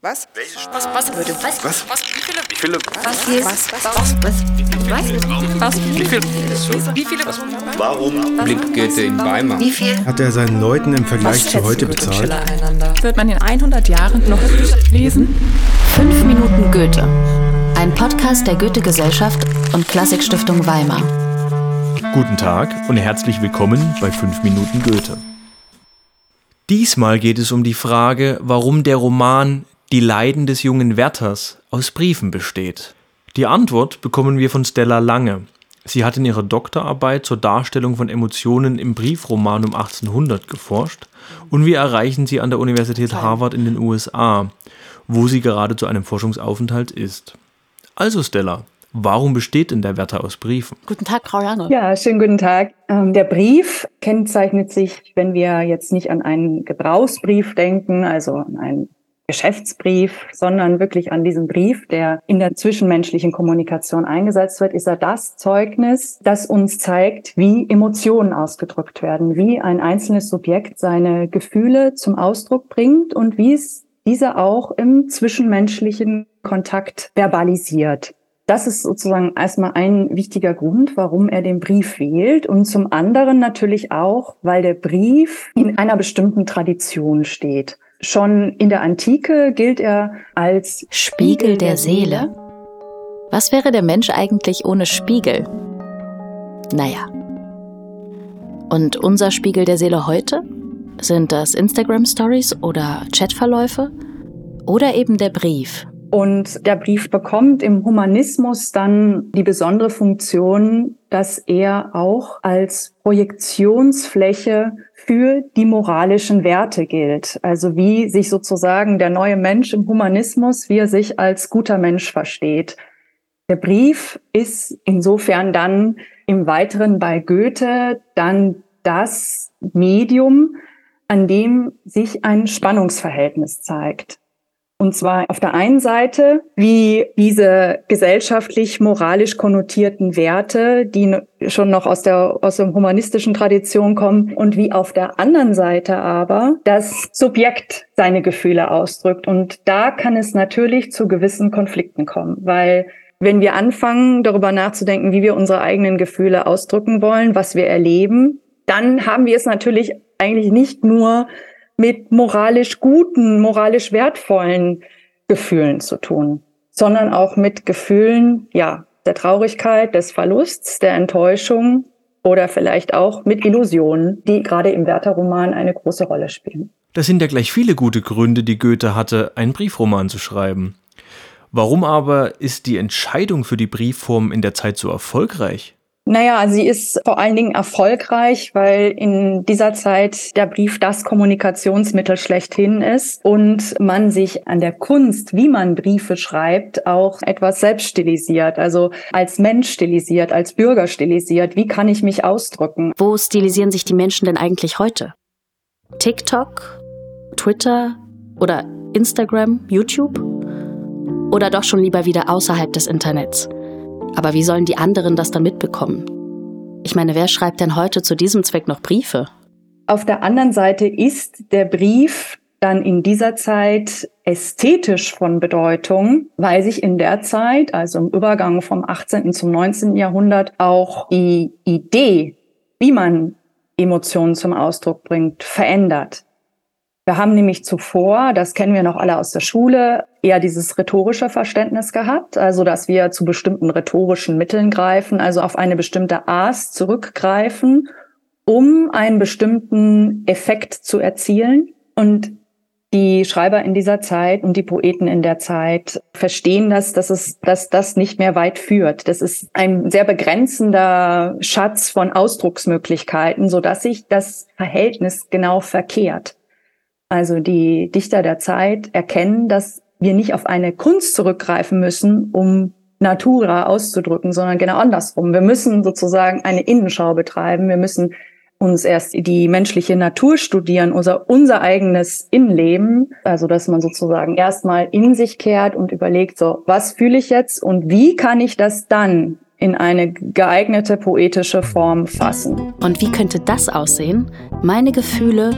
Was? Was, was, würde, was, was, was, wie viele, wie viele, Was? Was? Was? Was? Was? Was? wie viele, wie viele, Warum blinkt Goethe in Weimar? Wie viel? Hat er seinen Leuten im Vergleich zu heute bezahlt? Wird man in 100 Jahren noch lesen? 5 Minuten Goethe. Ein Podcast der Goethe-Gesellschaft und Klassikstiftung Weimar. Guten Tag und herzlich willkommen bei 5 Minuten Goethe. Diesmal geht es um die Frage, warum der Roman Die Leiden des jungen Wärters aus Briefen besteht. Die Antwort bekommen wir von Stella Lange. Sie hat in ihrer Doktorarbeit zur Darstellung von Emotionen im Briefroman um 1800 geforscht und wir erreichen sie an der Universität Harvard in den USA, wo sie gerade zu einem Forschungsaufenthalt ist. Also Stella, warum besteht denn der Wärter aus Briefen? Guten Tag, Frau Lange. Ja, schönen guten Tag. Ähm, der Brief kennzeichnet sich, wenn wir jetzt nicht an einen Gebrauchsbrief denken, also an einen Geschäftsbrief, sondern wirklich an diesen Brief, der in der zwischenmenschlichen Kommunikation eingesetzt wird, ist er das Zeugnis, das uns zeigt, wie Emotionen ausgedrückt werden, wie ein einzelnes Subjekt seine Gefühle zum Ausdruck bringt und wie es diese auch im zwischenmenschlichen Kontakt verbalisiert. Das ist sozusagen erstmal ein wichtiger Grund, warum er den Brief wählt. Und zum anderen natürlich auch, weil der Brief in einer bestimmten Tradition steht. Schon in der Antike gilt er als Spiegel der Seele. Was wäre der Mensch eigentlich ohne Spiegel? Naja. Und unser Spiegel der Seele heute? Sind das Instagram-Stories oder Chatverläufe? Oder eben der Brief? Und der Brief bekommt im Humanismus dann die besondere Funktion, dass er auch als Projektionsfläche für die moralischen Werte gilt. Also wie sich sozusagen der neue Mensch im Humanismus, wie er sich als guter Mensch versteht. Der Brief ist insofern dann im Weiteren bei Goethe dann das Medium, an dem sich ein Spannungsverhältnis zeigt. Und zwar auf der einen Seite, wie diese gesellschaftlich moralisch konnotierten Werte, die schon noch aus der, aus der humanistischen Tradition kommen, und wie auf der anderen Seite aber das Subjekt seine Gefühle ausdrückt. Und da kann es natürlich zu gewissen Konflikten kommen, weil wenn wir anfangen, darüber nachzudenken, wie wir unsere eigenen Gefühle ausdrücken wollen, was wir erleben, dann haben wir es natürlich eigentlich nicht nur mit moralisch guten, moralisch wertvollen Gefühlen zu tun, sondern auch mit Gefühlen, ja, der Traurigkeit, des Verlusts, der Enttäuschung oder vielleicht auch mit Illusionen, die gerade im Werther-Roman eine große Rolle spielen. Das sind ja gleich viele gute Gründe, die Goethe hatte, einen Briefroman zu schreiben. Warum aber ist die Entscheidung für die Briefform in der Zeit so erfolgreich? Naja, sie ist vor allen Dingen erfolgreich, weil in dieser Zeit der Brief das Kommunikationsmittel schlechthin ist und man sich an der Kunst, wie man Briefe schreibt, auch etwas selbst stilisiert. Also als Mensch stilisiert, als Bürger stilisiert. Wie kann ich mich ausdrücken? Wo stilisieren sich die Menschen denn eigentlich heute? TikTok? Twitter? Oder Instagram? YouTube? Oder doch schon lieber wieder außerhalb des Internets? Aber wie sollen die anderen das dann mitbekommen? Ich meine, wer schreibt denn heute zu diesem Zweck noch Briefe? Auf der anderen Seite ist der Brief dann in dieser Zeit ästhetisch von Bedeutung, weil sich in der Zeit, also im Übergang vom 18. zum 19. Jahrhundert, auch die Idee, wie man Emotionen zum Ausdruck bringt, verändert. Wir haben nämlich zuvor, das kennen wir noch alle aus der Schule, eher dieses rhetorische Verständnis gehabt, also dass wir zu bestimmten rhetorischen Mitteln greifen, also auf eine bestimmte Ars zurückgreifen, um einen bestimmten Effekt zu erzielen. Und die Schreiber in dieser Zeit und die Poeten in der Zeit verstehen das, dass es, dass das nicht mehr weit führt. Das ist ein sehr begrenzender Schatz von Ausdrucksmöglichkeiten, so dass sich das Verhältnis genau verkehrt. Also die Dichter der Zeit erkennen, dass wir nicht auf eine Kunst zurückgreifen müssen, um Natura auszudrücken, sondern genau andersrum. Wir müssen sozusagen eine Innenschau betreiben. Wir müssen uns erst die menschliche Natur studieren, unser, unser eigenes Innenleben. Also, dass man sozusagen erstmal in sich kehrt und überlegt, so, was fühle ich jetzt und wie kann ich das dann in eine geeignete poetische Form fassen? Und wie könnte das aussehen? Meine Gefühle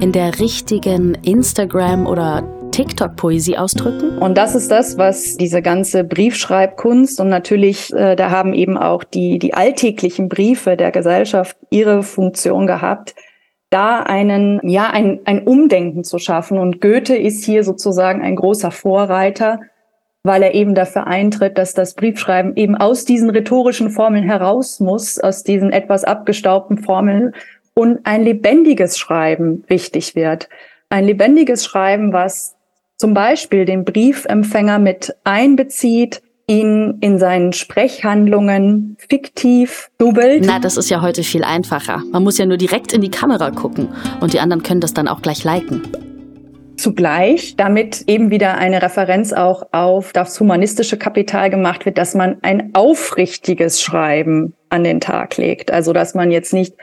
in der richtigen Instagram- oder TikTok-Poesie ausdrücken? Und das ist das, was diese ganze Briefschreibkunst und natürlich, äh, da haben eben auch die, die alltäglichen Briefe der Gesellschaft ihre Funktion gehabt, da einen, ja, ein, ein Umdenken zu schaffen. Und Goethe ist hier sozusagen ein großer Vorreiter, weil er eben dafür eintritt, dass das Briefschreiben eben aus diesen rhetorischen Formeln heraus muss, aus diesen etwas abgestaubten Formeln und ein lebendiges Schreiben wichtig wird. Ein lebendiges Schreiben, was zum Beispiel den Briefempfänger mit einbezieht, ihn in seinen Sprechhandlungen fiktiv dubelt. Na, das ist ja heute viel einfacher. Man muss ja nur direkt in die Kamera gucken und die anderen können das dann auch gleich liken. Zugleich, damit eben wieder eine Referenz auch auf das humanistische Kapital gemacht wird, dass man ein aufrichtiges Schreiben an den Tag legt. Also, dass man jetzt nicht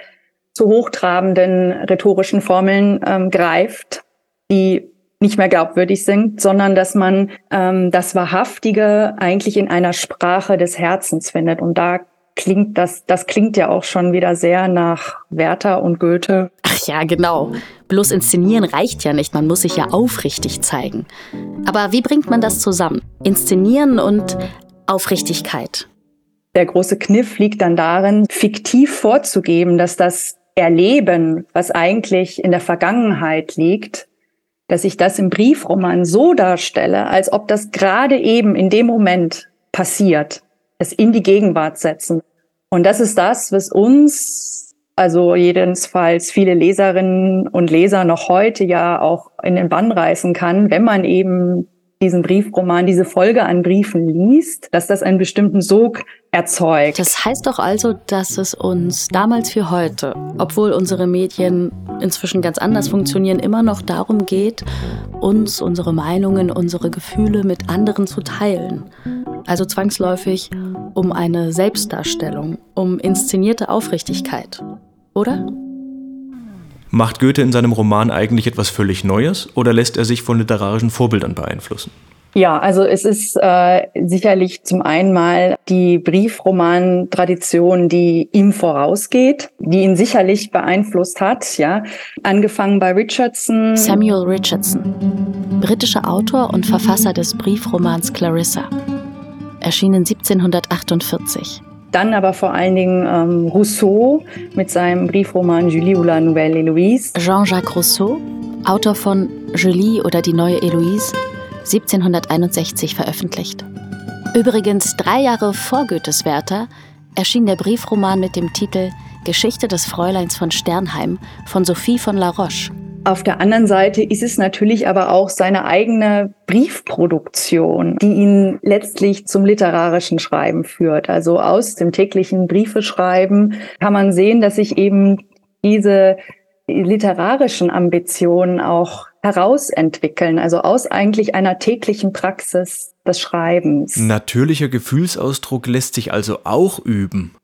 zu hochtrabenden rhetorischen Formeln ähm, greift, die nicht mehr glaubwürdig sind, sondern dass man ähm, das Wahrhaftige eigentlich in einer Sprache des Herzens findet. Und da klingt das, das klingt ja auch schon wieder sehr nach Werther und Goethe. Ach ja, genau. Bloß inszenieren reicht ja nicht, man muss sich ja aufrichtig zeigen. Aber wie bringt man das zusammen? Inszenieren und Aufrichtigkeit. Der große Kniff liegt dann darin, fiktiv vorzugeben, dass das Erleben, was eigentlich in der Vergangenheit liegt, dass ich das im Briefroman so darstelle, als ob das gerade eben in dem Moment passiert, es in die Gegenwart setzen. Und das ist das, was uns, also jedenfalls viele Leserinnen und Leser noch heute ja auch in den Bann reißen kann, wenn man eben diesen Briefroman, diese Folge an Briefen liest, dass das einen bestimmten Sog erzeugt. Das heißt doch also, dass es uns damals für heute, obwohl unsere Medien inzwischen ganz anders funktionieren, immer noch darum geht, uns, unsere Meinungen, unsere Gefühle mit anderen zu teilen. Also zwangsläufig um eine Selbstdarstellung, um inszenierte Aufrichtigkeit. Oder? Macht Goethe in seinem Roman eigentlich etwas völlig Neues oder lässt er sich von literarischen Vorbildern beeinflussen? Ja, also es ist äh, sicherlich zum einen mal die Briefroman-Tradition, die ihm vorausgeht, die ihn sicherlich beeinflusst hat. Ja, angefangen bei Richardson. Samuel Richardson, britischer Autor und Verfasser des Briefromans Clarissa, erschienen 1748. Dann aber vor allen Dingen ähm, Rousseau mit seinem Briefroman Julie ou la Nouvelle Héloïse. Jean-Jacques Rousseau, Autor von Julie oder die neue Héloïse, 1761 veröffentlicht. Übrigens drei Jahre vor Goethes Werther erschien der Briefroman mit dem Titel Geschichte des Fräuleins von Sternheim von Sophie von La Roche. Auf der anderen Seite ist es natürlich aber auch seine eigene Briefproduktion, die ihn letztlich zum literarischen Schreiben führt. Also aus dem täglichen Briefeschreiben kann man sehen, dass sich eben diese literarischen Ambitionen auch herausentwickeln, also aus eigentlich einer täglichen Praxis des Schreibens. Natürlicher Gefühlsausdruck lässt sich also auch üben.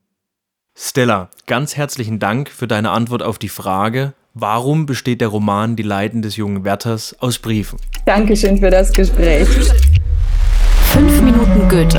Stella, ganz herzlichen Dank für deine Antwort auf die Frage, Warum besteht der Roman Die Leiden des jungen Werthers aus Briefen? Dankeschön für das Gespräch. Fünf Minuten Goethe.